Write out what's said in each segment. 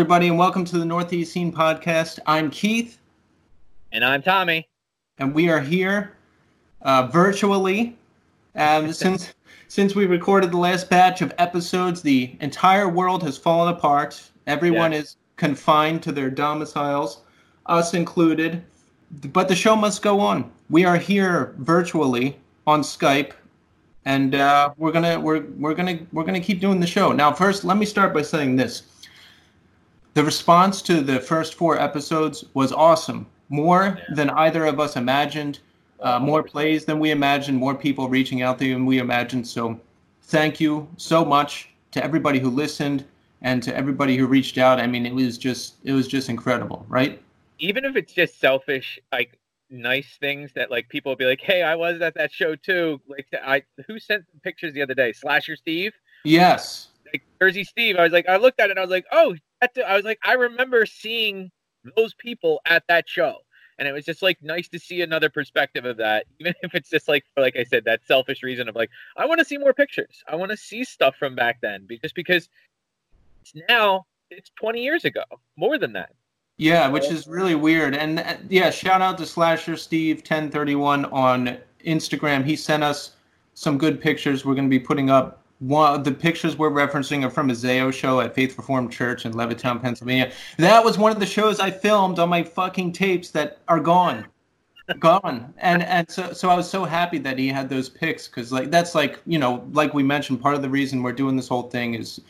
everybody, and welcome to the Northeast Scene Podcast. I'm Keith. And I'm Tommy. And we are here uh, virtually. Um, since since we recorded the last batch of episodes, the entire world has fallen apart. Everyone yes. is confined to their domiciles, us included. But the show must go on. We are here virtually on Skype, and uh, we're gonna we're we're gonna we're gonna keep doing the show. Now, first, let me start by saying this the response to the first four episodes was awesome. More yeah. than either of us imagined. Uh, more plays than we imagined. More people reaching out to you than we imagined. So, thank you so much to everybody who listened and to everybody who reached out. I mean, it was just it was just incredible, right? Even if it's just selfish, like nice things that like people will be like, "Hey, I was at that show too." Like, I who sent pictures the other day? Slasher Steve. Yes. Like Jersey Steve. I was like, I looked at it. and I was like, oh, to, I was like, I remember seeing those people at that show. And it was just like nice to see another perspective of that, even if it's just like, for like I said, that selfish reason of like, I want to see more pictures. I want to see stuff from back then, just because it's now it's 20 years ago, more than that. Yeah, which is really weird. And uh, yeah, shout out to Slasher Steve 1031 on Instagram. He sent us some good pictures. We're going to be putting up one the pictures we're referencing are from a Zao show at Faith Reformed Church in Levittown, Pennsylvania. That was one of the shows I filmed on my fucking tapes that are gone. gone. And and so so I was so happy that he had those pics cuz like that's like, you know, like we mentioned part of the reason we're doing this whole thing is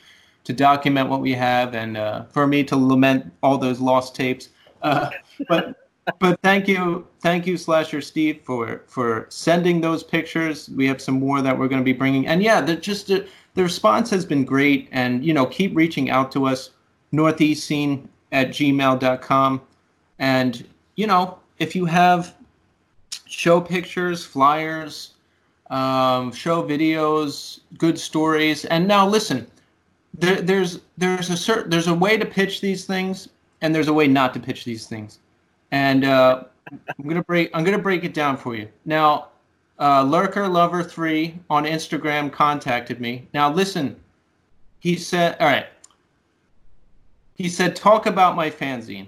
to document what we have and uh, for me to lament all those lost tapes. Uh, but but thank you, thank you, Slasher Steve, for for sending those pictures. We have some more that we're going to be bringing, and yeah, the, just uh, the response has been great. And you know, keep reaching out to us, Northeast Scene at gmail.com. and you know, if you have show pictures, flyers, um, show videos, good stories, and now listen, there, there's there's a certain there's a way to pitch these things, and there's a way not to pitch these things and uh, I'm gonna break. I'm gonna break it down for you now. Uh, Lurker Lover Three on Instagram contacted me. Now listen, he said, "All right." He said, "Talk about my fanzine."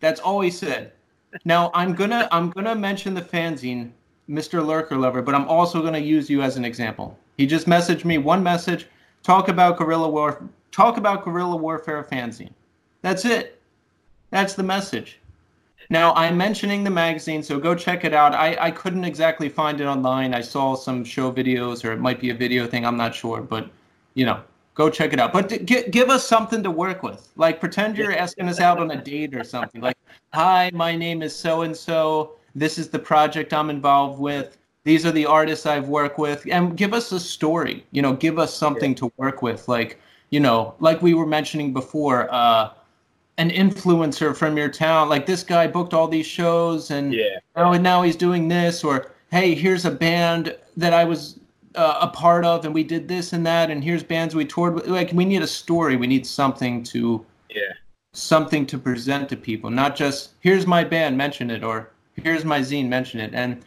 That's all he said. Now I'm gonna I'm gonna mention the fanzine, Mr. Lurker Lover, but I'm also gonna use you as an example. He just messaged me one message. Talk about guerrilla war. Talk about guerrilla warfare fanzine. That's it. That's the message. Now, I'm mentioning the magazine, so go check it out. I, I couldn't exactly find it online. I saw some show videos, or it might be a video thing. I'm not sure, but you know, go check it out. But g- give us something to work with. Like, pretend you're asking us out on a date or something. Like, hi, my name is so and so. This is the project I'm involved with. These are the artists I've worked with, and give us a story. You know, give us something to work with. Like, you know, like we were mentioning before. Uh, an influencer from your town. Like this guy booked all these shows and yeah. now, now he's doing this or hey here's a band that i was uh, a part of and we did this and that and here's bands we toured with. Like we need a story. We need something to yeah. something to present to people not just here's my band mention it or here's my zine mention it. And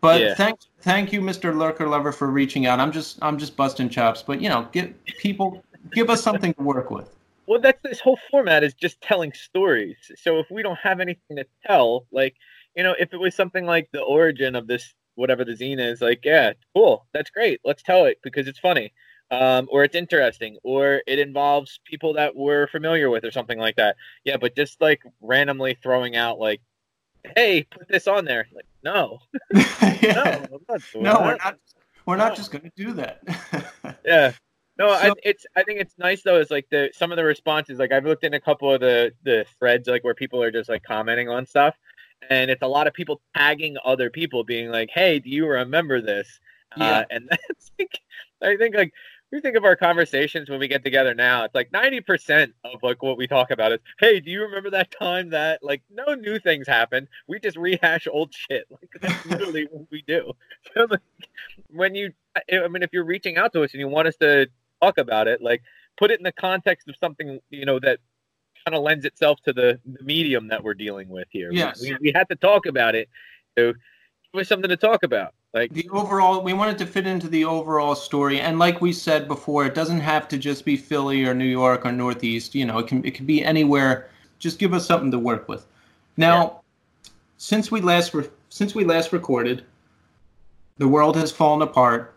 but yeah. thank thank you mr lurker lover for reaching out. I'm just i'm just busting chops but you know get people give us something to work with well that's this whole format is just telling stories. So if we don't have anything to tell like you know if it was something like the origin of this whatever the zine is like yeah cool that's great let's tell it because it's funny um, or it's interesting or it involves people that we're familiar with or something like that. Yeah but just like randomly throwing out like hey put this on there like no. Yeah. no, no we're not we're not no. just going to do that. Yeah no, so, I, it's. I think it's nice though. Is like the some of the responses. Like I've looked in a couple of the the threads, like where people are just like commenting on stuff, and it's a lot of people tagging other people, being like, "Hey, do you remember this?" Yeah. Uh, and that's like, I think like we think of our conversations when we get together now. It's like ninety percent of like what we talk about is, "Hey, do you remember that time that like no new things happened? We just rehash old shit." Like that's literally what we do. So, like, when you, I mean, if you're reaching out to us and you want us to talk about it. Like put it in the context of something you know that kind of lends itself to the, the medium that we're dealing with here. Yes, we, we had to talk about it. So it was something to talk about. Like the overall, we wanted to fit into the overall story, and like we said before, it doesn't have to just be Philly or New York or Northeast. You know, it can it can be anywhere. Just give us something to work with. Now, yeah. since we last re- since we last recorded, the world has fallen apart.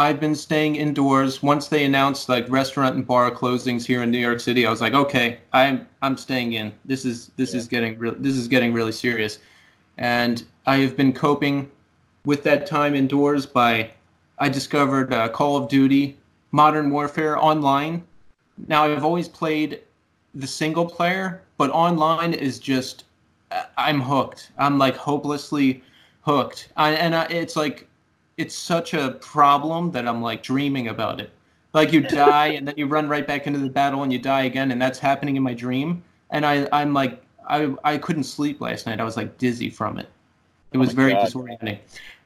I've been staying indoors. Once they announced like restaurant and bar closings here in New York City, I was like, okay, I'm I'm staying in. This is this yeah. is getting real. This is getting really serious, and I have been coping with that time indoors by I discovered uh, Call of Duty Modern Warfare online. Now I've always played the single player, but online is just I'm hooked. I'm like hopelessly hooked. I, and I, it's like it's such a problem that I'm like dreaming about it. Like you die and then you run right back into the battle and you die again, and that's happening in my dream. And I I'm like I I couldn't sleep last night. I was like dizzy from it. It oh was oh very God. disorienting.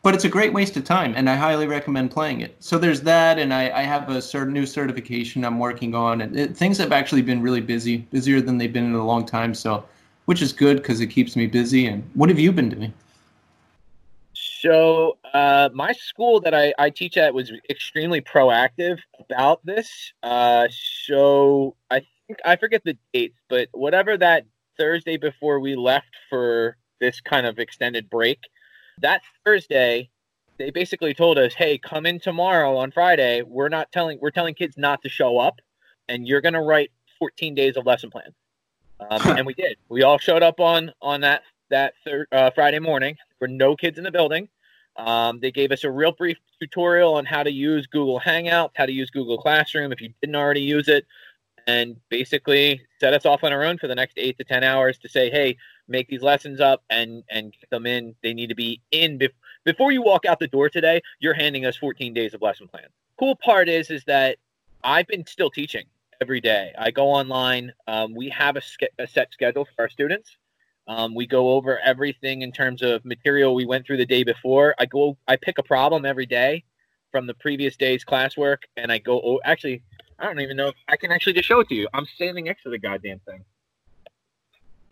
But it's a great waste of time, and I highly recommend playing it. So there's that, and I, I have a cert- new certification I'm working on, and it, things have actually been really busy, busier than they've been in a long time. So, which is good because it keeps me busy. And what have you been doing? So uh, my school that I, I teach at was extremely proactive about this. Uh, so I think I forget the dates, but whatever that Thursday before we left for this kind of extended break. That Thursday, they basically told us, "Hey, come in tomorrow on Friday. We're not telling we're telling kids not to show up, and you're going to write 14 days of lesson plan." Um, and we did. We all showed up on on that that thir- uh, Friday morning. There were no kids in the building. Um, they gave us a real brief tutorial on how to use Google Hangouts, how to use Google Classroom if you didn't already use it, and basically set us off on our own for the next eight to ten hours to say, hey, make these lessons up and and get them in. They need to be in bef- before you walk out the door today. You're handing us 14 days of lesson plan. Cool part is is that I've been still teaching every day. I go online. Um, we have a, ske- a, set schedule for our students. Um, we go over everything in terms of material we went through the day before. I go. I pick a problem every day from the previous day's classwork, and I go. Oh, actually, I don't even know if I can actually just show it to you. I'm standing next to the goddamn thing.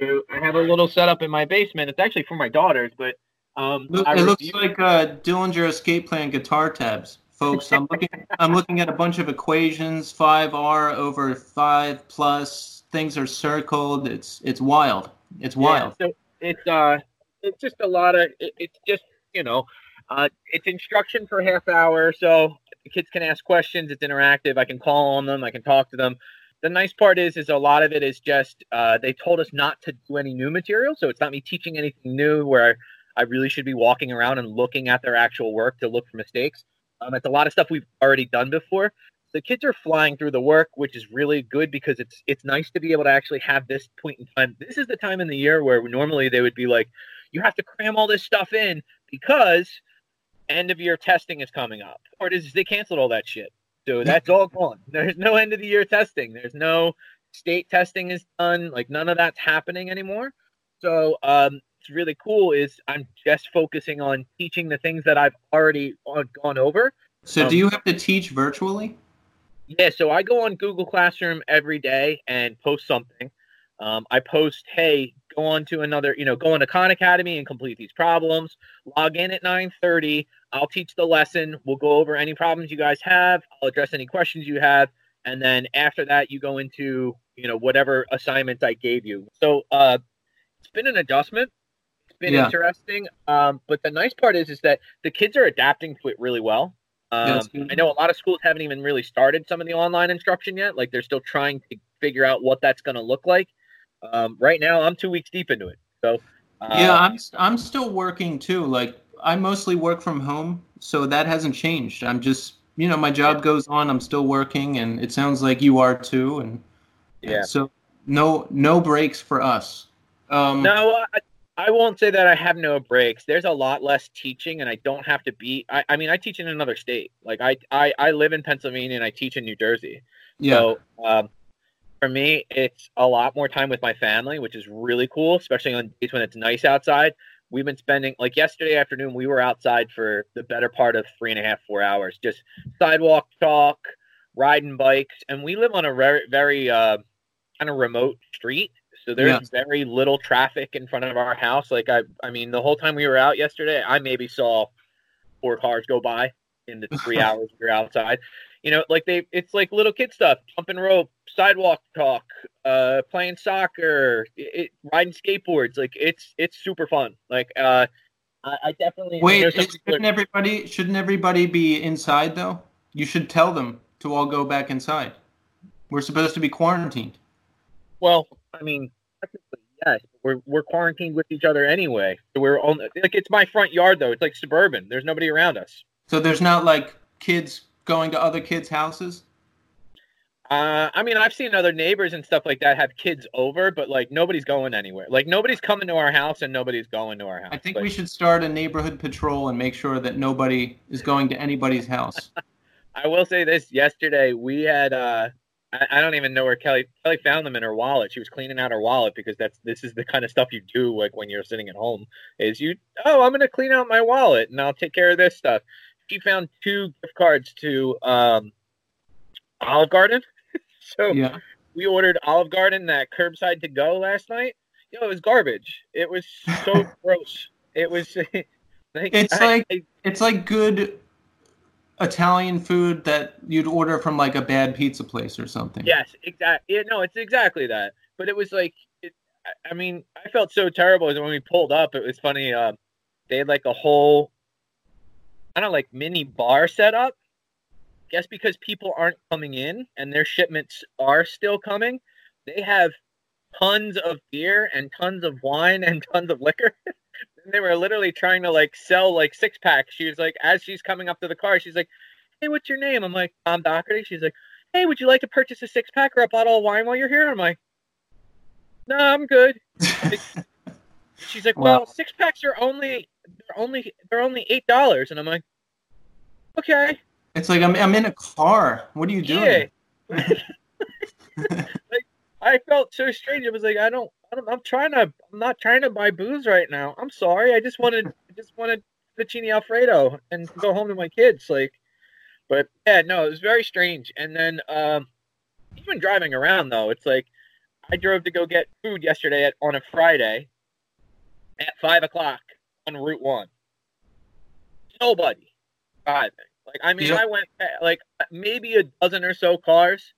I have a little setup in my basement. It's actually for my daughters, but um, Look, it looks like uh, Dillinger Escape Plan guitar tabs, folks. I'm looking. I'm looking at a bunch of equations. Five r over five plus. Things are circled. It's it's wild. It's wild. Yeah, so it's uh, it's just a lot of. It, it's just you know, uh, it's instruction for half hour, so the kids can ask questions. It's interactive. I can call on them. I can talk to them the nice part is is a lot of it is just uh, they told us not to do any new material so it's not me teaching anything new where i really should be walking around and looking at their actual work to look for mistakes um, it's a lot of stuff we've already done before the kids are flying through the work which is really good because it's it's nice to be able to actually have this point in time this is the time in the year where normally they would be like you have to cram all this stuff in because end of year testing is coming up or is they canceled all that shit so that's all gone. There's no end of the year testing. There's no state testing is done. Like none of that's happening anymore. So um, it's really cool. Is I'm just focusing on teaching the things that I've already gone over. So um, do you have to teach virtually? Yeah. So I go on Google Classroom every day and post something. Um, I post, hey, go on to another, you know, go into Khan Academy and complete these problems. Log in at 9:30. I'll teach the lesson. We'll go over any problems you guys have. I'll address any questions you have, and then after that, you go into, you know, whatever assignment I gave you. So uh, it's been an adjustment. It's been yeah. interesting. Um, but the nice part is, is that the kids are adapting to it really well. Um, I know a lot of schools haven't even really started some of the online instruction yet. Like they're still trying to figure out what that's going to look like. Um, right now, I'm two weeks deep into it. So uh, yeah, I'm I'm still working too. Like I mostly work from home, so that hasn't changed. I'm just you know my job goes on. I'm still working, and it sounds like you are too. And yeah, so no no breaks for us. Um, no, I, I won't say that I have no breaks. There's a lot less teaching, and I don't have to be. I, I mean, I teach in another state. Like I, I I live in Pennsylvania, and I teach in New Jersey. Yeah. So um, for me, it's a lot more time with my family, which is really cool, especially on days when it's nice outside. We've been spending like yesterday afternoon, we were outside for the better part of three and a half, four hours, just sidewalk talk, riding bikes, and we live on a very, very uh, kind of remote street. So there's yeah. very little traffic in front of our house. Like I, I mean, the whole time we were out yesterday, I maybe saw four cars go by in the three hours you're outside. You know, like they, it's like little kid stuff: jumping rope, sidewalk talk, uh, playing soccer, it, riding skateboards. Like it's it's super fun. Like uh, I, I definitely wait. Shouldn't everybody shouldn't everybody be inside though? You should tell them to all go back inside. We're supposed to be quarantined. Well, I mean, technically, yes, we're we're quarantined with each other anyway. So we're only like it's my front yard though. It's like suburban. There's nobody around us. So there's not like kids going to other kids' houses. Uh, I mean, I've seen other neighbors and stuff like that have kids over, but like nobody's going anywhere. Like nobody's coming to our house and nobody's going to our house. I think like, we should start a neighborhood patrol and make sure that nobody is going to anybody's house. I will say this: yesterday we had uh, I, I, don't even know where Kelly Kelly found them in her wallet. She was cleaning out her wallet because that's this is the kind of stuff you do like when you're sitting at home. Is you oh I'm gonna clean out my wallet and I'll take care of this stuff. She found two gift cards to um, Olive Garden. so yeah. we ordered Olive Garden that curbside to go last night. Yo, it was garbage. It was so gross. It was. like, it's I, like I, it's like good Italian food that you'd order from like a bad pizza place or something. Yes, exactly. Yeah, no, it's exactly that. But it was like, it, I mean, I felt so terrible when we pulled up. It was funny. Uh, they had like a whole, don't know, like mini bar set up. Guess because people aren't coming in and their shipments are still coming, they have tons of beer and tons of wine and tons of liquor. they were literally trying to like sell like six packs. She was like, as she's coming up to the car, she's like, "Hey, what's your name?" I'm like, "Tom Doherty." She's like, "Hey, would you like to purchase a six pack or a bottle of wine while you're here?" I'm like, "No, I'm good." she's like, "Well, six packs are only they're only they're only eight dollars," and I'm like, "Okay." It's like I'm I'm in a car. What are you doing? Yeah. like I felt so strange. It was like I don't I'm, I'm trying to. I'm not trying to buy booze right now. I'm sorry. I just wanted. I just wanted fettuccine alfredo and go home to my kids. Like, but yeah, no, it was very strange. And then um, even driving around though, it's like I drove to go get food yesterday at, on a Friday at five o'clock on Route One. Nobody driving. Like I mean, yep. I went like maybe a dozen or so cars.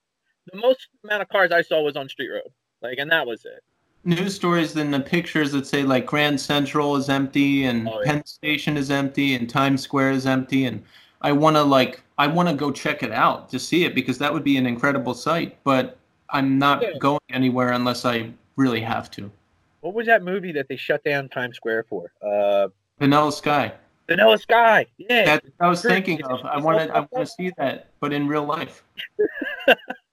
The most amount of cars I saw was on Street Road. Like, and that was it news stories than the pictures that say like Grand Central is empty and oh, yeah. Penn Station is empty and Times Square is empty and I want to like I want to go check it out to see it because that would be an incredible sight but I'm not yeah. going anywhere unless I really have to. What was that movie that they shut down Times Square for? Uh Vanilla Sky. Vanilla Sky. Yeah. That I was thinking of. I wanted I want to see that but in real life.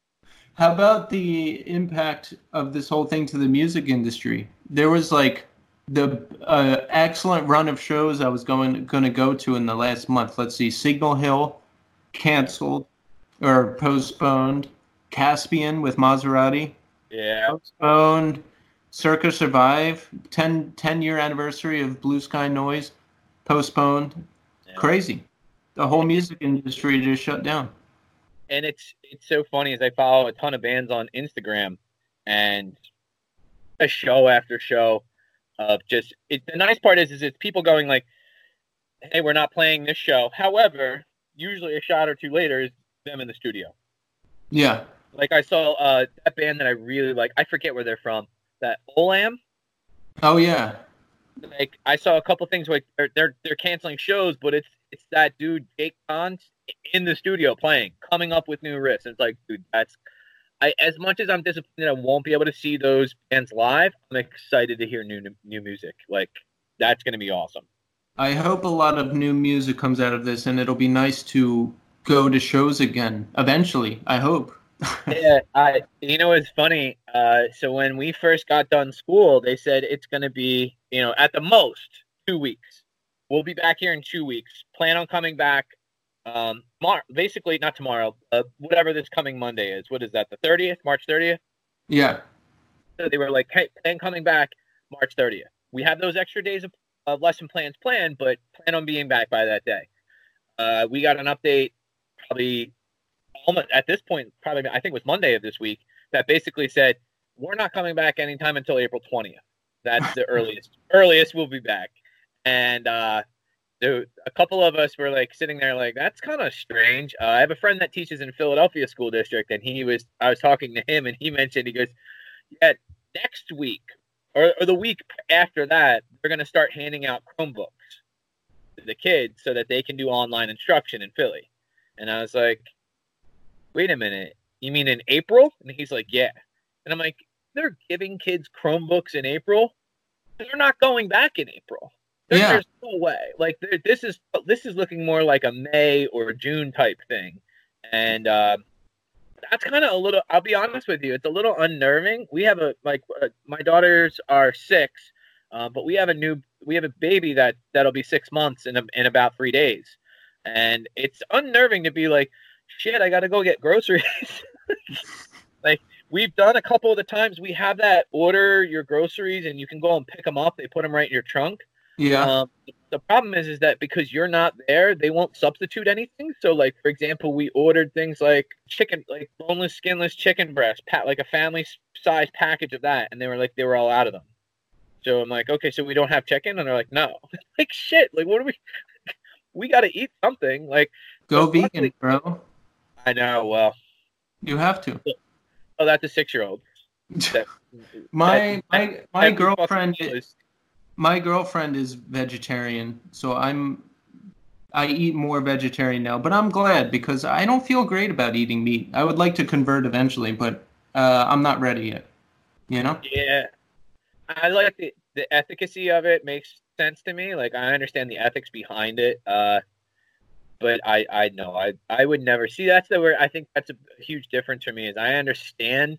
How about the impact of this whole thing to the music industry? There was like the uh, excellent run of shows I was going going to go to in the last month. Let's see, Signal Hill canceled or postponed. Caspian with Maserati. Yeah. Postponed. Circa Survive, 10, 10 year anniversary of Blue Sky Noise, postponed. Yeah. Crazy. The whole music industry just shut down and it's it's so funny as I follow a ton of bands on Instagram, and a show after show of just it, the nice part is is it's people going like, "Hey, we're not playing this show." However, usually a shot or two later is them in the studio. Yeah. Like I saw uh, that band that I really like. I forget where they're from. That Olam. Oh yeah. Like I saw a couple things like they're they're, they're canceling shows, but it's it's that dude Jake Cons in the studio playing, coming up with new riffs. It's like, dude, that's I, as much as I'm disappointed I won't be able to see those bands live, I'm excited to hear new new music. Like that's going to be awesome. I hope a lot of new music comes out of this, and it'll be nice to go to shows again eventually. I hope. yeah, I. You know, it's funny. Uh, so when we first got done school, they said it's going to be, you know, at the most two weeks. We'll be back here in two weeks. Plan on coming back um, Mar- basically not tomorrow, uh, whatever this coming Monday is. What is that? The thirtieth, March thirtieth. Yeah. So they were like, "Hey, plan coming back March thirtieth. We have those extra days of, of lesson plans planned, but plan on being back by that day." Uh, we got an update, probably almost at this point, probably I think it was Monday of this week, that basically said we're not coming back anytime until April twentieth. That's the earliest earliest we'll be back, and uh, so a couple of us were like sitting there like that's kind of strange. Uh, I have a friend that teaches in Philadelphia school district, and he was I was talking to him, and he mentioned he goes, yeah, next week or, or the week after that, they're going to start handing out Chromebooks to the kids so that they can do online instruction in Philly. And I was like, wait a minute, you mean in April? And he's like, yeah. And I'm like, they're giving kids Chromebooks in April. They're not going back in April. Yeah. There's no way. Like this is this is looking more like a May or June type thing, and uh, that's kind of a little. I'll be honest with you, it's a little unnerving. We have a like uh, my daughters are six, uh, but we have a new we have a baby that that'll be six months in a, in about three days, and it's unnerving to be like, shit, I got to go get groceries. like we've done a couple of the times we have that order your groceries and you can go and pick them up. They put them right in your trunk. Yeah. Um, the problem is, is that because you're not there, they won't substitute anything. So, like for example, we ordered things like chicken, like boneless, skinless chicken breast, pat like a family size package of that, and they were like they were all out of them. So I'm like, okay, so we don't have chicken, and they're like, no, like shit, like what do we? we got to eat something. Like go vegan, bro. I know. Well, you have to. Oh, that's a six-year-old. my my my girlfriend is, my girlfriend is vegetarian, so I'm I eat more vegetarian now, but I'm glad because I don't feel great about eating meat. I would like to convert eventually, but uh, I'm not ready yet. You know? Yeah, I like the the efficacy of it makes sense to me. Like I understand the ethics behind it. Uh, but I I know I I would never see that's the where I think that's a huge difference for me is I understand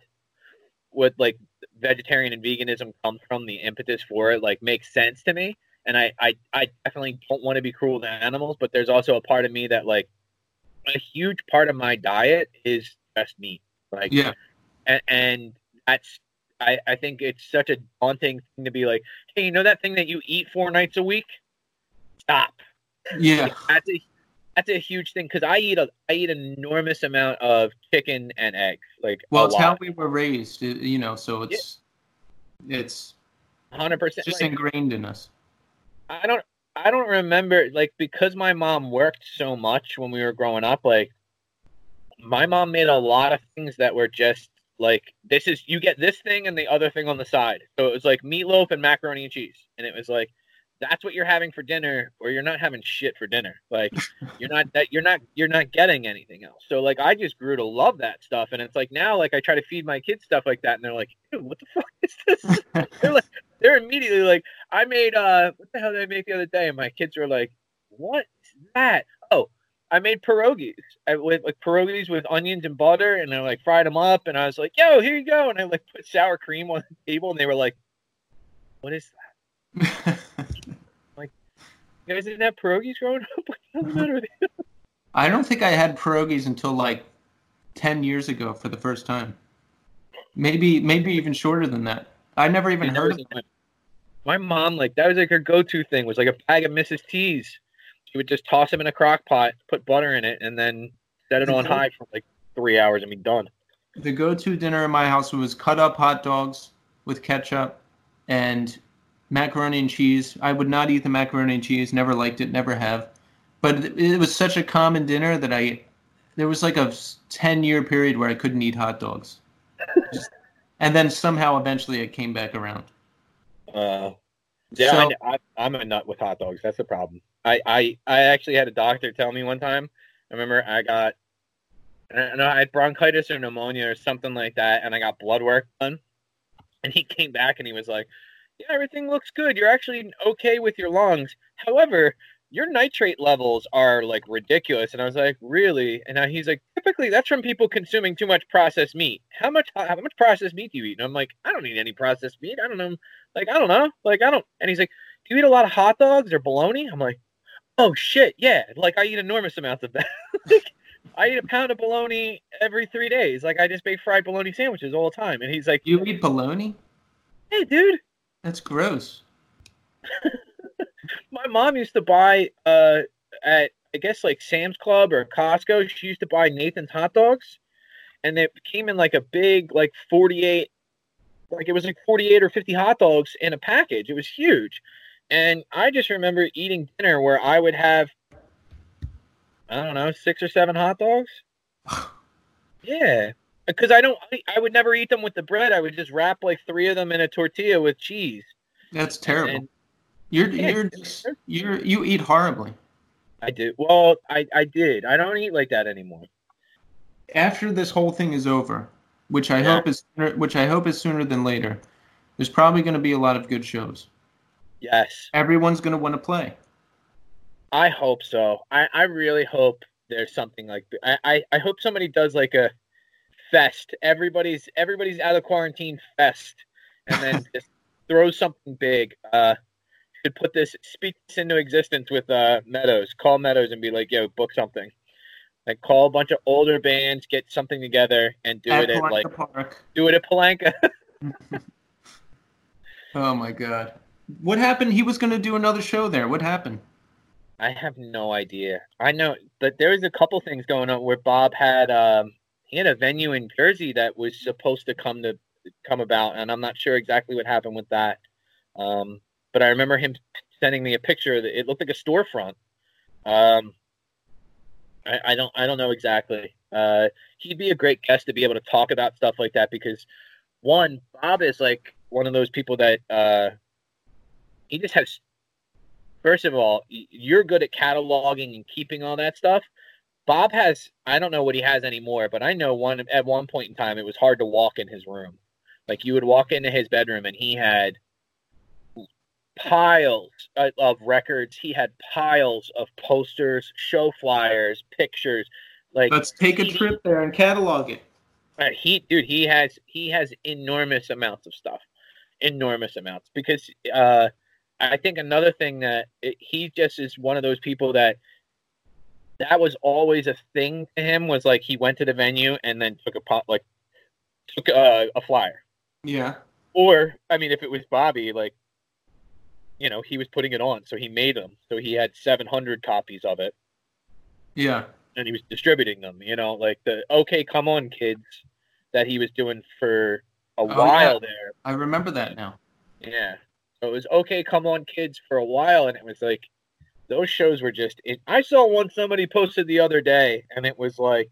what like vegetarian and veganism comes from the impetus for it like makes sense to me and I I, I definitely don't want to be cruel to animals but there's also a part of me that like a huge part of my diet is just meat like yeah and, and that's I, I think it's such a daunting thing to be like, hey, you know that thing that you eat four nights a week? Stop. Yeah. that's a that's a huge thing because I eat a I eat an enormous amount of chicken and eggs. Like well, it's lot. how we were raised, you know. So it's yeah. it's hundred percent just like, ingrained in us. I don't I don't remember like because my mom worked so much when we were growing up. Like my mom made a lot of things that were just like this is you get this thing and the other thing on the side. So it was like meatloaf and macaroni and cheese, and it was like that's what you're having for dinner or you're not having shit for dinner like you're not that you're not you're not getting anything else so like i just grew to love that stuff and it's like now like i try to feed my kids stuff like that and they're like what the fuck is this they're like they're immediately like i made uh what the hell did i make the other day and my kids were like what is that oh I made pierogies I, with like pierogies with onions and butter, and I like fried them up. And I was like, "Yo, here you go!" And I like put sour cream on the table, and they were like, "What is that?" You guys didn't have pierogies growing up? What's the matter with you? I don't think I had pierogies until like ten years ago for the first time. Maybe maybe even shorter than that. I never even heard of it. My mom, like that was like her go-to thing was like a bag of Mrs. T's. She would just toss them in a crock pot, put butter in it, and then set it on high for like three hours and be done. The go-to dinner in my house was cut up hot dogs with ketchup and macaroni and cheese. I would not eat the macaroni and cheese. Never liked it. Never have. But it was such a common dinner that I there was like a 10 year period where I couldn't eat hot dogs. and then somehow eventually it came back around. Uh, yeah, so, I, am a nut with hot dogs. That's the problem. I, I, I actually had a doctor tell me one time. I remember I got, I know I had bronchitis or pneumonia or something like that, and I got blood work done. And he came back and he was like, yeah, everything looks good. You're actually okay with your lungs. However, your nitrate levels are like ridiculous. And I was like, really? And he's like, typically that's from people consuming too much processed meat. How much how much processed meat do you eat? And I'm like, I don't eat any processed meat. I don't know. Like, I don't know. Like, I don't. And he's like, do you eat a lot of hot dogs or bologna? I'm like, oh shit, yeah. Like I eat enormous amounts of that. like, I eat a pound of bologna every three days. Like I just make fried bologna sandwiches all the time. And he's like, you eat bologna? Hey, dude. That's gross. My mom used to buy uh at I guess like Sam's Club or Costco. She used to buy Nathan's hot dogs, and it came in like a big like forty eight, like it was like forty eight or fifty hot dogs in a package. It was huge, And I just remember eating dinner where I would have, I don't know, six or seven hot dogs. yeah, because I don't, I, I, would never eat them with the bread. I would just wrap like three of them in a tortilla with cheese. That's terrible. And, you're you're you're you eat horribly. I do. Well, I I did. I don't eat like that anymore. After this whole thing is over, which I yeah. hope is which I hope is sooner than later, there's probably going to be a lot of good shows. Yes. Everyone's going to want to play. I hope so. I, I really hope there's something like I, I, I hope somebody does like a fest. Everybody's everybody's out of quarantine fest, and then just throw something big. Uh, could put this speak this into existence with uh Meadows. Call Meadows and be like, "Yo, book something." Like call a bunch of older bands, get something together, and do at it at like Park. do it at Palanca. oh my god. What happened? He was going to do another show there. What happened? I have no idea. I know that there was a couple things going on where Bob had um had a venue in Jersey that was supposed to come to come about, and I'm not sure exactly what happened with that. Um, but I remember him sending me a picture that it looked like a storefront. Um, I, I don't I don't know exactly. Uh, he'd be a great guest to be able to talk about stuff like that because one, Bob is like one of those people that uh, he just has first of all you're good at cataloging and keeping all that stuff bob has i don't know what he has anymore but i know one at one point in time it was hard to walk in his room. Like you would walk into his bedroom and he had piles of records. He had piles of posters show flyers pictures like let's take a trip there and catalog it. Uh, he dude he has he has enormous amounts of stuff. Enormous amounts. Because uh I think another thing that it, he just is one of those people that that was always a thing to him was like he went to the venue and then took a pot like took a, a flyer. Yeah. Or I mean, if it was Bobby, like you know, he was putting it on, so he made them. So he had 700 copies of it. Yeah. And he was distributing them. You know, like the "Okay, come on, kids" that he was doing for a oh, while yeah. there. I remember that now. Yeah So it was okay, come on, kids, for a while, and it was like those shows were just. I saw one somebody posted the other day, and it was like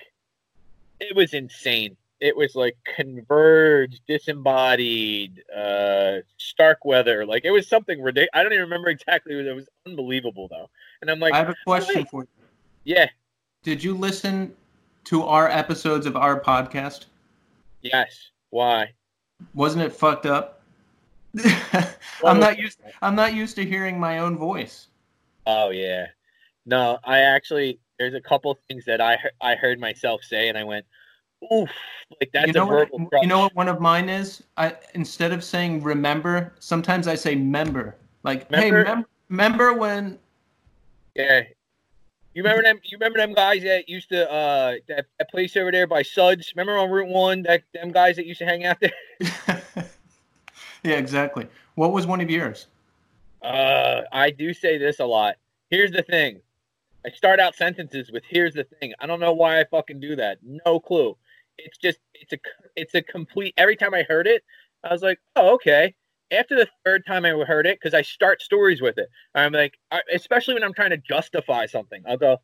it was insane. It was like Converge, Disembodied, uh, Starkweather. Like it was something ridiculous. I don't even remember exactly. It was unbelievable though. And I'm like, I have a question for you. Yeah. Did you listen to our episodes of our podcast? Yes. Why? Wasn't it fucked up? I'm not used. I'm not used to hearing my own voice. Oh yeah, no. I actually there's a couple things that I I heard myself say, and I went, "Oof!" Like that's you know a verbal. What, you know what one of mine is? I instead of saying remember, sometimes I say member. Like, remember? hey, mem- remember when? Yeah, you remember them? You remember them guys that used to uh that, that place over there by Suds? Remember on Route One? That them guys that used to hang out there. yeah, exactly. What was one of yours? Uh, I do say this a lot. Here's the thing. I start out sentences with "Here's the thing." I don't know why I fucking do that. No clue. It's just it's a it's a complete. Every time I heard it, I was like, "Oh, okay." After the third time I heard it, because I start stories with it, I'm like, I, especially when I'm trying to justify something, I'll go,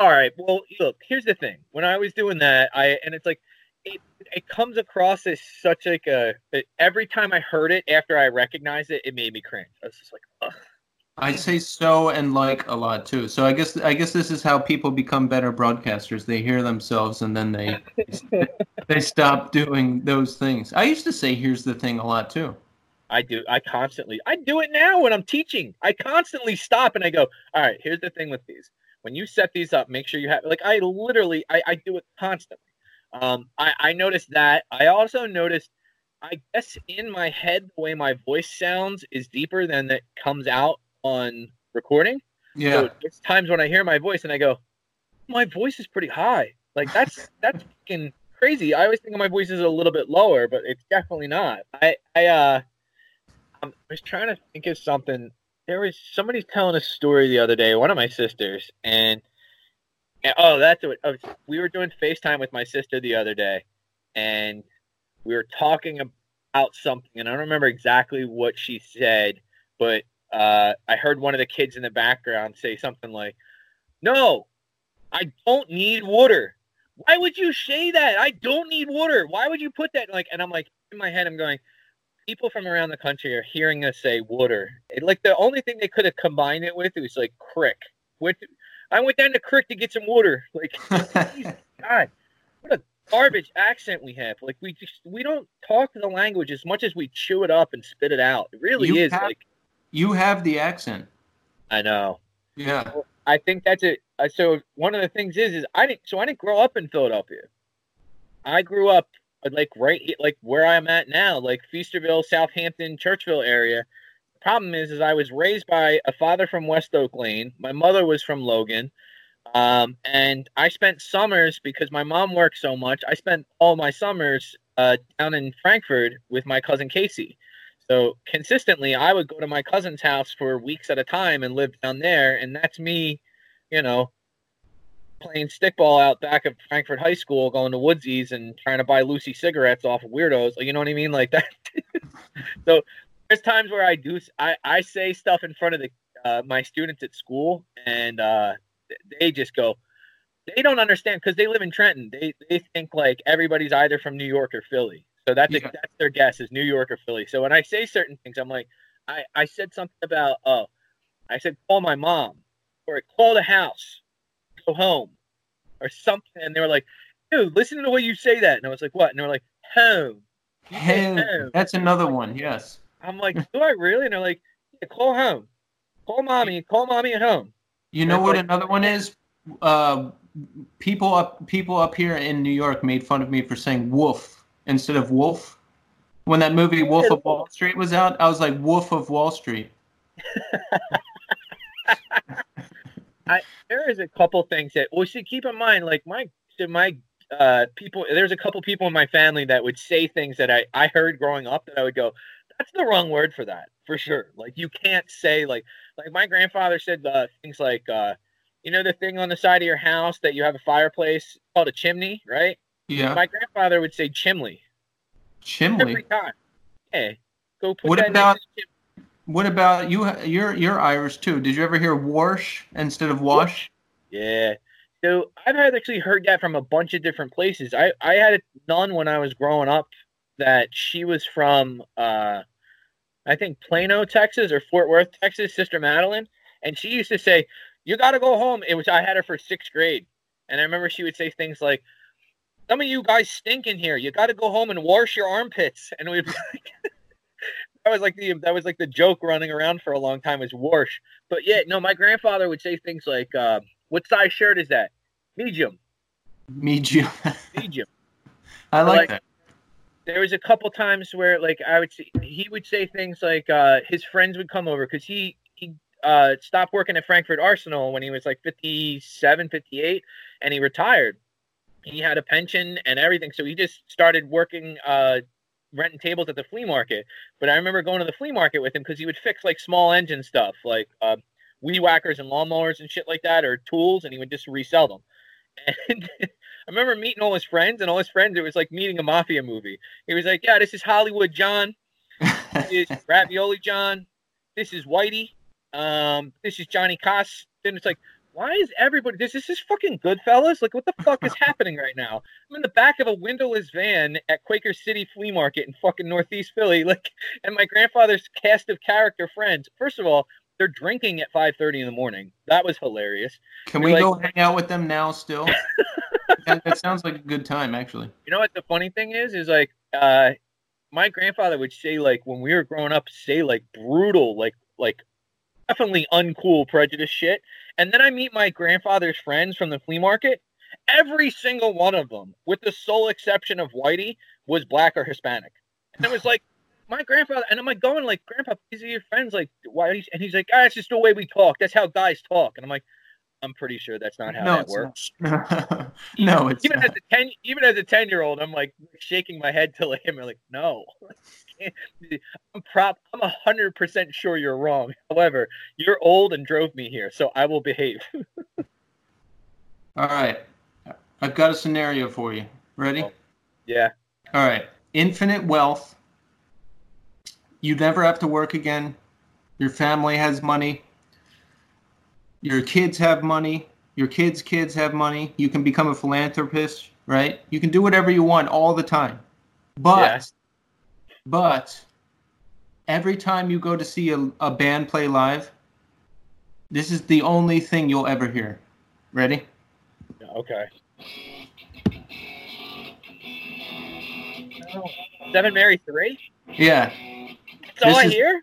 "All right, well, look. Here's the thing. When I was doing that, I and it's like it it comes across as such like a every time I heard it after I recognized it, it made me cringe. I was just like, Ugh. I say so and like a lot too. So I guess I guess this is how people become better broadcasters. They hear themselves and then they they stop doing those things. I used to say here's the thing a lot too. I do. I constantly. I do it now when I'm teaching. I constantly stop and I go, "All right, here's the thing with these. When you set these up, make sure you have like I literally I, I do it constantly. Um, I, I noticed that. I also noticed, I guess in my head, the way my voice sounds is deeper than it comes out on recording. Yeah. So there's times when I hear my voice and I go, my voice is pretty high. Like that's that's fucking crazy. I always think my voice is a little bit lower, but it's definitely not. I I uh I was trying to think of something. There was somebody telling a story the other day, one of my sisters, and oh, that's what oh, we were doing FaceTime with my sister the other day, and we were talking about something, and I don't remember exactly what she said, but uh, I heard one of the kids in the background say something like, "No, I don't need water. Why would you say that? I don't need water. Why would you put that like?" And I'm like, in my head, I'm going, people from around the country are hearing us say water. It, like the only thing they could have combined it with was like crick. What? I went down to creek to get some water. Like, God, what a garbage accent we have. Like we just we don't talk the language as much as we chew it up and spit it out. It really You is have- like You have the accent. I know. Yeah. I think that's it. So one of the things is, is I didn't. So I didn't grow up in Philadelphia. I grew up like right, like where I'm at now, like Feasterville, Southampton, Churchville area. Problem is, is I was raised by a father from West Oak Lane. My mother was from Logan, um, and I spent summers because my mom worked so much. I spent all my summers uh, down in Frankford with my cousin Casey. So consistently, I would go to my cousin's house for weeks at a time and live down there, and that's me, you know, playing stickball out back of Frankford High School, going to Woodsies and trying to buy Lucy cigarettes off of weirdos. You know what I mean, like that. so there's times where I do, I I say stuff in front of the uh, my students at school, and uh, they just go. They don't understand because they live in Trenton. They they think like everybody's either from New York or Philly. So that's a, that's their guess is New York or Philly. So when I say certain things, I'm like, I I said something about oh, I said call my mom or call the house, go home, or something. And they were like, dude, listen to the way you say that. And I was like, what? And they were like, home. Hey, home. that's another one. Yes. I'm like, do I really? And they're like, yeah, call home, call mommy, call mommy at home. You know what like- another one is? Uh, people up people up here in New York made fun of me for saying wolf instead of wolf. When that movie Wolf of Wall Street was out, I was like Wolf of Wall Street. There is a couple things that we should keep in mind. Like my, so my uh, people, there's a couple people in my family that would say things that I I heard growing up that I would go, that's the wrong word for that for sure. Like you can't say like like my grandfather said uh, things like uh, you know the thing on the side of your house that you have a fireplace called a chimney, right? Yeah. My grandfather would say chimney every Chimley. time. Yeah, go put What that about- next to chim- What about you? You're you're Irish too. Did you ever hear wash instead of wash? Yeah. So I've actually heard that from a bunch of different places. I, I had a nun when I was growing up that she was from uh I think Plano, Texas or Fort Worth, Texas, Sister Madeline. And she used to say, You gotta go home. It was I had her for sixth grade. And I remember she would say things like, Some of you guys stink in here. You gotta go home and wash your armpits. And we'd be like That was like the that was like the joke running around for a long time is wash. But yeah, no, my grandfather would say things like, uh, "What size shirt is that? Medium, Medium. medium." I like, Like- that. There was a couple times where, like, I would see he would say things like, uh, his friends would come over because he he uh, stopped working at Frankford Arsenal when he was like 57, 58, and he retired. He had a pension and everything, so he just started working. Uh, renting tables at the flea market but i remember going to the flea market with him because he would fix like small engine stuff like uh, weed whackers and lawnmowers and shit like that or tools and he would just resell them and i remember meeting all his friends and all his friends it was like meeting a mafia movie. He was like yeah this is hollywood john. This is ravioli john. This is whitey. Um this is johnny Coss. then it's like why is everybody this is this fucking goodfellas? Like what the fuck is happening right now? I'm in the back of a windowless van at quaker city flea market in fucking northeast philly like and my grandfather's cast of character friends. First of all they're drinking at 5.30 in the morning. That was hilarious. Can You're we like- go hang out with them now still? That, that sounds like a good time, actually. you know what the funny thing is is like uh my grandfather would say like when we were growing up say like brutal like like definitely uncool prejudice shit. And then i meet my grandfather's friends from the flea market. Every single one of them with the sole exception of whitey was black or hispanic. And it was like my grandfather and i'm like going like grandpa these are your friends like why are you and he's like ah, that's just the way we talk. That's how guys talk. And i'm like i'm pretty sure that's not how no, that works no, it's even not. as a ten, even as a ten year old, I'm like shaking my head to him. I'm like, no, I'm prop. I'm a hundred percent sure you're wrong. However, you're old and drove me here, so I will behave. All right. I've got a scenario for you. Ready? Oh. yeah. All right. Infinite wealth. You never have to work again. Your family has money. Your kids have money. Your kids' kids have money. You can become a philanthropist, right? You can do whatever you want all the time. But, yeah. but every time you go to see a, a band play live, this is the only thing you'll ever hear. Ready? Okay. Seven Mary Three? Yeah. That's all I is, hear?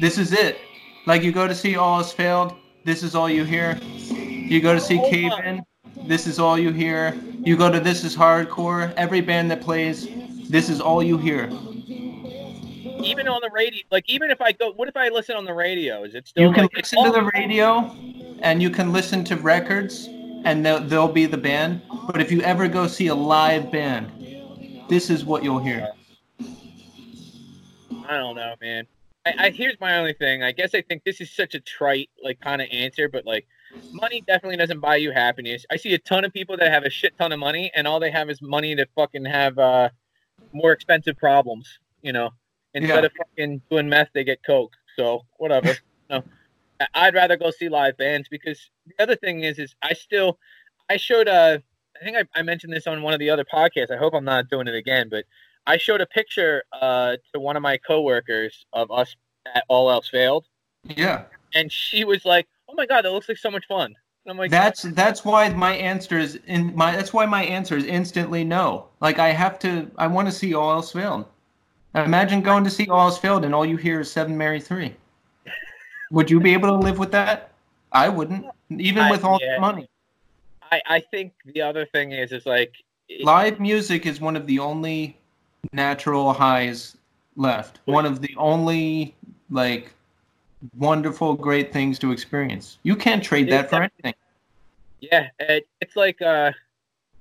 This is it. Like you go to see All Else Failed, this is all you hear. You go to see oh, Cave In, this is all you hear. You go to This Is Hardcore, every band that plays, this is all you hear. Even on the radio, like even if I go, what if I listen on the radio? Is it still? You can like, listen to oh. the radio, and you can listen to records, and they'll, they'll be the band. But if you ever go see a live band, this is what you'll hear. I don't know, man. I, I here's my only thing. I guess I think this is such a trite like kind of answer, but like money definitely doesn't buy you happiness. I see a ton of people that have a shit ton of money and all they have is money to fucking have uh more expensive problems, you know. Instead yeah. of fucking doing meth, they get coke. So whatever. no. I'd rather go see live bands because the other thing is is I still I showed uh I think I, I mentioned this on one of the other podcasts. I hope I'm not doing it again, but I showed a picture uh, to one of my coworkers of us at All Else Failed. Yeah. And she was like, "Oh my god, that looks like so much fun." And I'm like, "That's that's why my answer is in my that's why my answer is instantly no. Like I have to I want to see All Else Failed. Imagine going to see All Else Failed and all you hear is Seven Mary Three. Would you be able to live with that? I wouldn't, even I, with all yeah. the money. I I think the other thing is is like live music is one of the only natural highs left. One of the only like wonderful, great things to experience. You can't trade that for anything. Yeah, it, it's like uh,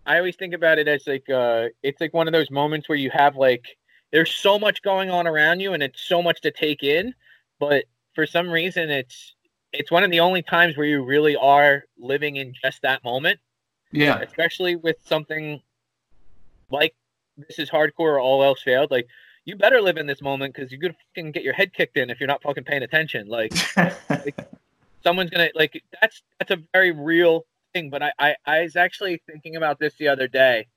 I always think about it as like uh, it's like one of those moments where you have like there's so much going on around you and it's so much to take in, but for some reason it's it's one of the only times where you really are living in just that moment. Yeah, especially with something like this is hardcore or all else failed. Like you better live in this moment because you're gonna fucking get your head kicked in if you're not fucking paying attention. Like, like someone's gonna like that's that's a very real thing. But I, I I was actually thinking about this the other day.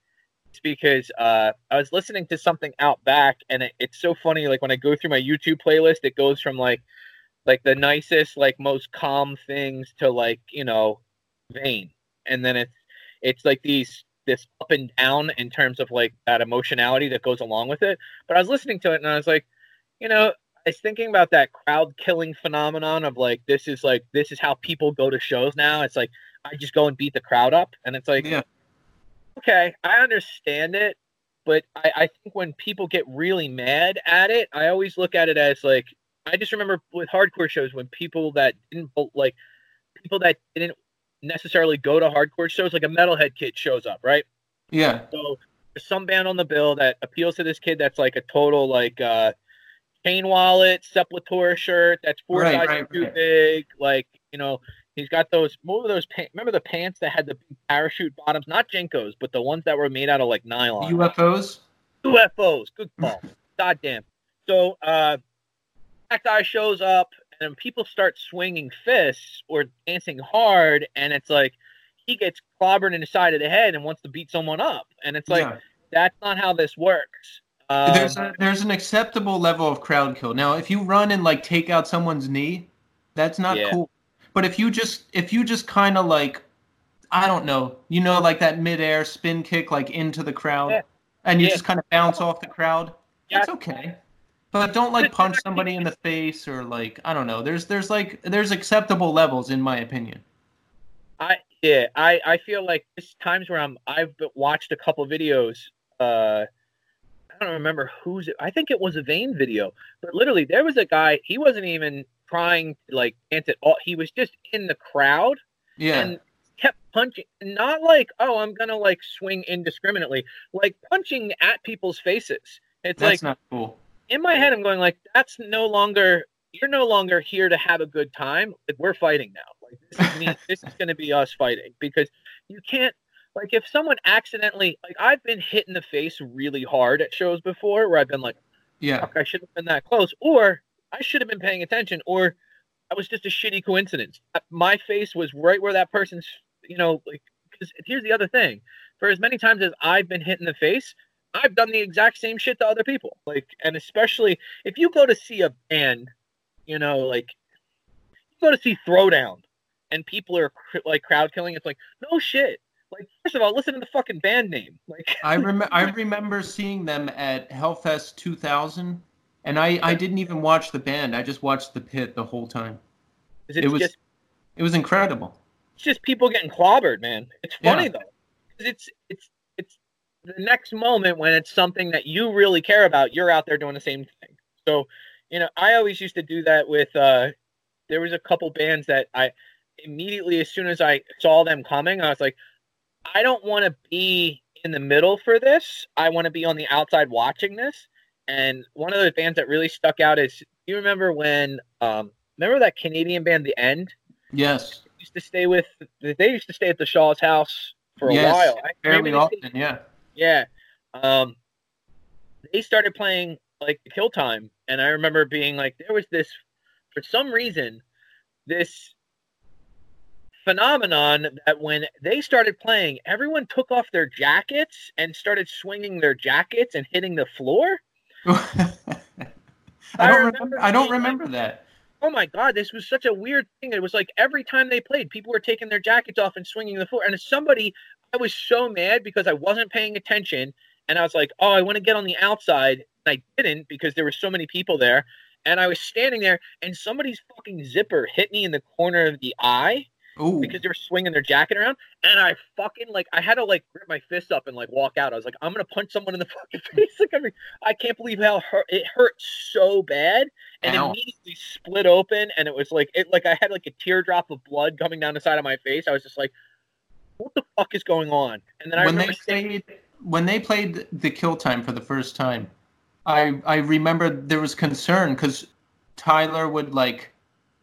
It's because uh, I was listening to something out back, and it, it's so funny. Like when I go through my YouTube playlist, it goes from like like the nicest, like most calm things to like you know Vein, and then it's it's like these this up and down in terms of like that emotionality that goes along with it. But I was listening to it and I was like, you know, I was thinking about that crowd killing phenomenon of like this is like this is how people go to shows now. It's like I just go and beat the crowd up, and it's like, yeah. okay, I understand it, but I, I think when people get really mad at it, I always look at it as like I just remember with hardcore shows when people that didn't like people that didn't necessarily go to hardcore shows. Like a metalhead kid shows up, right? Yeah. So there's some band on the bill that appeals to this kid that's like a total like uh chain wallet, Sepultura shirt that's four right, sizes right, too right. big. Like, you know, he's got those what were those pants remember the pants that had the parachute bottoms, not JNCOs, but the ones that were made out of like nylon. UFOs? UFOs. Good call. God damn. So uh that guy shows up and people start swinging fists or dancing hard, and it's like he gets clobbered in the side of the head and wants to beat someone up, and it's like yeah. that's not how this works. Um, there's a, there's an acceptable level of crowd kill. Now, if you run and like take out someone's knee, that's not yeah. cool. But if you just if you just kind of like I don't know, you know, like that midair spin kick like into the crowd, yeah. and you just kind of bounce off the crowd, that's okay. But don't like punch somebody in the face or like I don't know. There's there's like there's acceptable levels in my opinion. I yeah, I I feel like there's times where I'm I've watched a couple videos uh I don't remember who's it. I think it was a Vein video, but literally there was a guy. He wasn't even trying to like dance at all. He was just in the crowd, yeah, and kept punching. Not like oh, I'm gonna like swing indiscriminately, like punching at people's faces. It's That's like not cool in my head, I'm going like, that's no longer. You're no longer here to have a good time. Like, we're fighting now. Like this is me. this is going to be us fighting because you can't. Like if someone accidentally, like I've been hit in the face really hard at shows before, where I've been like, yeah, I shouldn't have been that close. Or I should have been paying attention, or I was just a shitty coincidence. My face was right where that person's, you know, like. Because here's the other thing: for as many times as I've been hit in the face, I've done the exact same shit to other people. Like, and especially if you go to see a band, you know, like you go to see Throwdown, and people are like crowd killing. It's like no shit. Like, first of all, listen to the fucking band name. Like, I remember, I remember seeing them at Hellfest 2000, and I, I didn't even watch the band. I just watched the pit the whole time. It was, just, it was incredible. It's just people getting clobbered, man. It's funny yeah. though, it's it's the next moment when it's something that you really care about. You're out there doing the same thing. So, you know, I always used to do that with. uh There was a couple bands that I immediately, as soon as I saw them coming, I was like, I don't want to be in the middle for this. I want to be on the outside watching this. And one of the bands that really stuck out is you remember when um remember that Canadian band The End? Yes. used to stay with they used to stay at the Shaw's house for a yes, while. Fairly often, yeah. Yeah. Um they started playing like Kill Time and I remember being like there was this for some reason this phenomenon that when they started playing, everyone took off their jackets and started swinging their jackets and hitting the floor. I don't remember. I don't remember like, that. Oh my god, this was such a weird thing. It was like every time they played, people were taking their jackets off and swinging the floor. And somebody, I was so mad because I wasn't paying attention, and I was like, "Oh, I want to get on the outside." And I didn't because there were so many people there, and I was standing there, and somebody's fucking zipper hit me in the corner of the eye Ooh. because they were swinging their jacket around, and I fucking like I had to like grip my fist up and like walk out. I was like, I'm gonna punch someone in the fucking face. Like I mean, I can't believe how hurt it hurt so bad, and Ow. immediately split open, and it was like it like I had like a teardrop of blood coming down the side of my face. I was just like, what the fuck is going on? And then I when remember they played when they played the kill time for the first time, I I remember there was concern because Tyler would like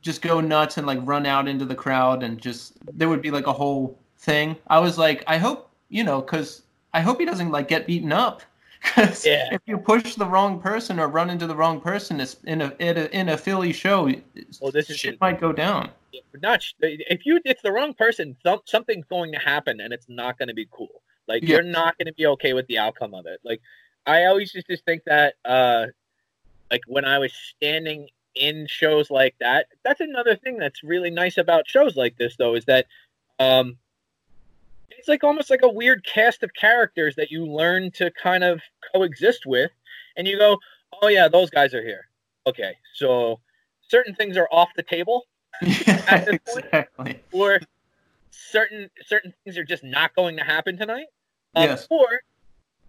just go nuts and like run out into the crowd and just there would be like a whole thing. I was like, I hope you know, because I hope he doesn't like get beaten up. Because yeah. if you push the wrong person or run into the wrong person in a in a, in a Philly show, well, this shit is, might go down. Not if you it's the wrong person, something's going to happen and it's not going to be cool. Like yeah. you're not going to be okay with the outcome of it. Like I always just, just think that uh like when I was standing in shows like that. That's another thing that's really nice about shows like this, though, is that um, it's like almost like a weird cast of characters that you learn to kind of coexist with, and you go, "Oh yeah, those guys are here." Okay, so certain things are off the table yeah, exactly. or certain certain things are just not going to happen tonight. Um, yes. Or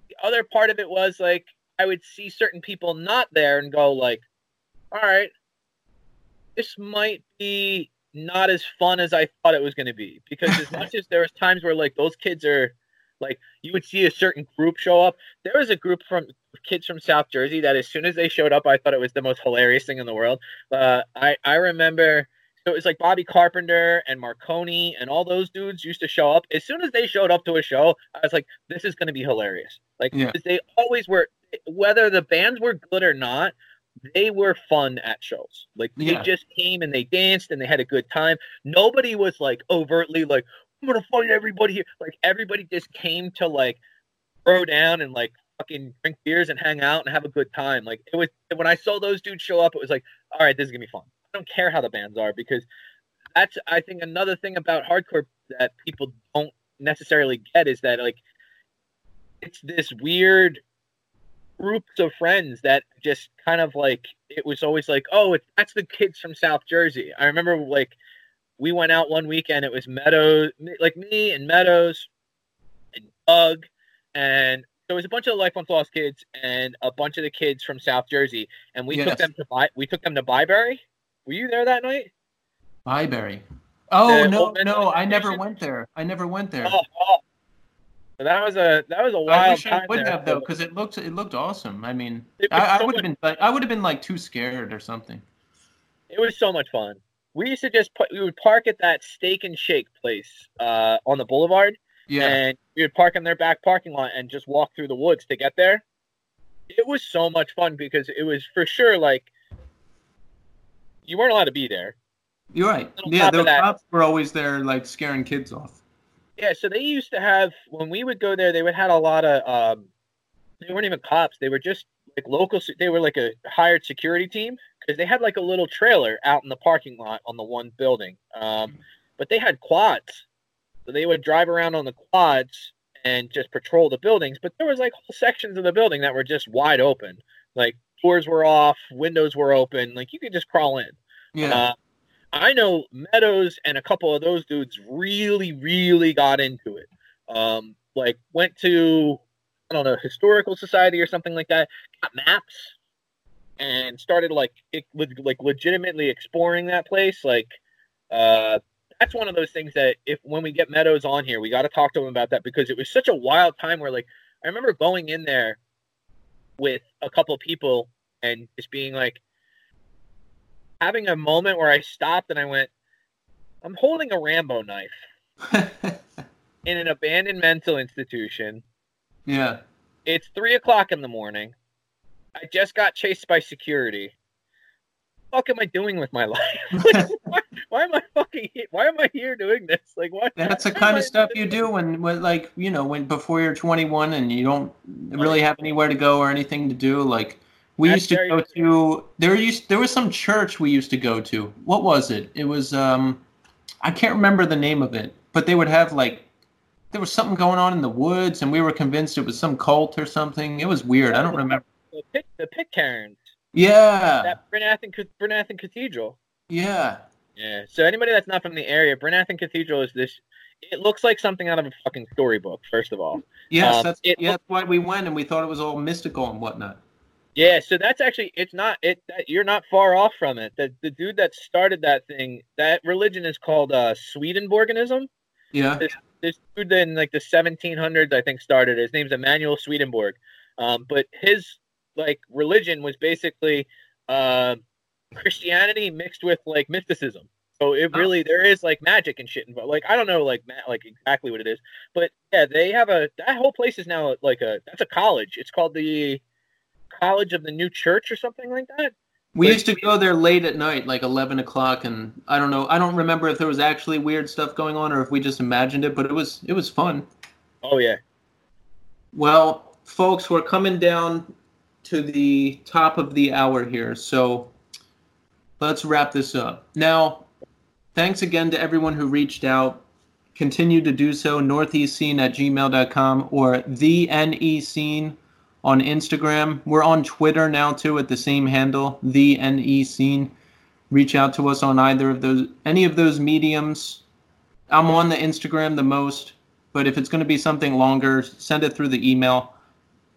the other part of it was like I would see certain people not there and go like, all right, this might be not as fun as I thought it was going to be because as much as there was times where like those kids are like you would see a certain group show up. There was a group from kids from South Jersey that as soon as they showed up, I thought it was the most hilarious thing in the world. Uh, I I remember so it was like Bobby Carpenter and Marconi and all those dudes used to show up. As soon as they showed up to a show, I was like, this is going to be hilarious. Like yeah. they always were, whether the bands were good or not they were fun at shows. Like they yeah. just came and they danced and they had a good time. Nobody was like overtly like, I'm gonna fight everybody here. Like everybody just came to like throw down and like fucking drink beers and hang out and have a good time. Like it was when I saw those dudes show up, it was like, all right, this is gonna be fun. Don't care how the bands are because that's I think another thing about hardcore that people don't necessarily get is that like it's this weird groups of friends that just kind of like it was always like, oh, it's that's the kids from South Jersey. I remember like we went out one weekend. It was Meadows, like me and Meadows and Doug, and there was a bunch of Life Once Lost kids and a bunch of the kids from South Jersey, and we yes. took them to buy. We took them to Byberry. Were you there that night? Byberry. Oh the no, no, I never went there. I never went there. Oh, oh, that was a that was a wild. I wish I would there. have though, because it looked it looked awesome. I mean, I, I would have been like I would have been like too scared or something. It was so much fun. We used to just put we would park at that steak and shake place uh, on the boulevard. Yeah. And we would park in their back parking lot and just walk through the woods to get there. It was so much fun because it was for sure like you weren't allowed to be there. You're right. Yeah, the cops were always there, like scaring kids off. Yeah, so they used to have when we would go there, they would had a lot of. Um, they weren't even cops; they were just like local. They were like a hired security team because they had like a little trailer out in the parking lot on the one building. Um, but they had quads, so they would drive around on the quads and just patrol the buildings. But there was like whole sections of the building that were just wide open, like doors were off, windows were open, like you could just crawl in. Yeah. Uh, I know Meadows and a couple of those dudes really, really got into it. Um, like went to I don't know historical society or something like that. Got maps and started like it, like legitimately exploring that place. Like uh, that's one of those things that if when we get Meadows on here, we got to talk to him about that because it was such a wild time where like I remember going in there with a couple people and just being like having a moment where I stopped and I went, I'm holding a Rambo knife in an abandoned mental institution. Yeah. It's three o'clock in the morning. I just got chased by security. Fuck am I doing with my life? why, why, am I fucking? Why am I here doing this? Like, what? That's the kind of stuff you do when, when, like, you know, when before you're 21 and you don't really have anywhere to go or anything to do. Like, we That's used to go to there used there was some church we used to go to. What was it? It was um I can't remember the name of it, but they would have like there was something going on in the woods and we were convinced it was some cult or something. It was weird. I don't remember. The pit the Pitcairns. Yeah. That Bryn Athyn Cathedral. Yeah. Yeah. So anybody that's not from the area, Bryn Cathedral is this it looks like something out of a fucking storybook, first of all. Yes, um, that's, yeah, that's why we went and we thought it was all mystical and whatnot. Yeah, so that's actually it's not it that you're not far off from it. The the dude that started that thing, that religion is called uh Swedenborgianism. Yeah. This, this dude in like the 1700s, I think, started. His name's Emanuel Swedenborg. Um, but his like religion was basically uh, Christianity mixed with like mysticism. So it really there is like magic and shit involved. Like I don't know like ma- like exactly what it is, but yeah, they have a that whole place is now like a that's a college. It's called the College of the New Church or something like that. We but used to go there late at night, like eleven o'clock, and I don't know. I don't remember if there was actually weird stuff going on or if we just imagined it, but it was it was fun. Oh yeah. Well, folks, we're coming down to the top of the hour here, so let's wrap this up. Now, thanks again to everyone who reached out. Continue to do so. Northeastscene at gmail.com or the NE scene on Instagram. We're on Twitter now too at the same handle, the NE scene. Reach out to us on either of those any of those mediums. I'm on the Instagram the most, but if it's going to be something longer, send it through the email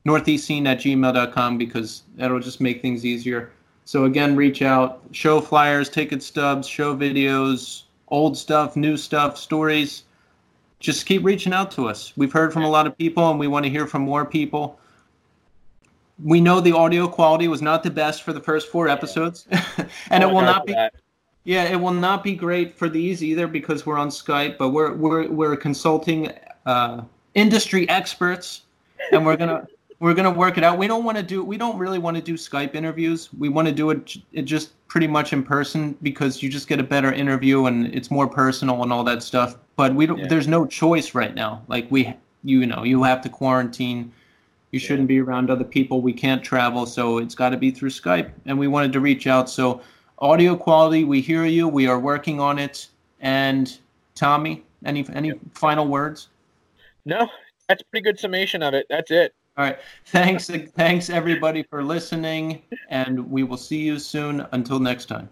northeastscene at gmail.com because that'll just make things easier. So again, reach out, show flyers, ticket stubs, show videos, old stuff, new stuff, stories. Just keep reaching out to us. We've heard from a lot of people and we want to hear from more people we know the audio quality was not the best for the first four episodes, and it will not be. Yeah, it will not be great for these either because we're on Skype, but we're we're we're consulting uh, industry experts, and we're gonna we're gonna work it out. We don't want to do we don't really want to do Skype interviews. We want to do it, it just pretty much in person because you just get a better interview and it's more personal and all that stuff. But we don't. Yeah. There's no choice right now. Like we, you know, you have to quarantine you shouldn't be around other people. We can't travel, so it's got to be through Skype. And we wanted to reach out. So, audio quality, we hear you. We are working on it. And Tommy, any any final words? No, that's a pretty good summation of it. That's it. All right. Thanks, thanks everybody for listening, and we will see you soon. Until next time.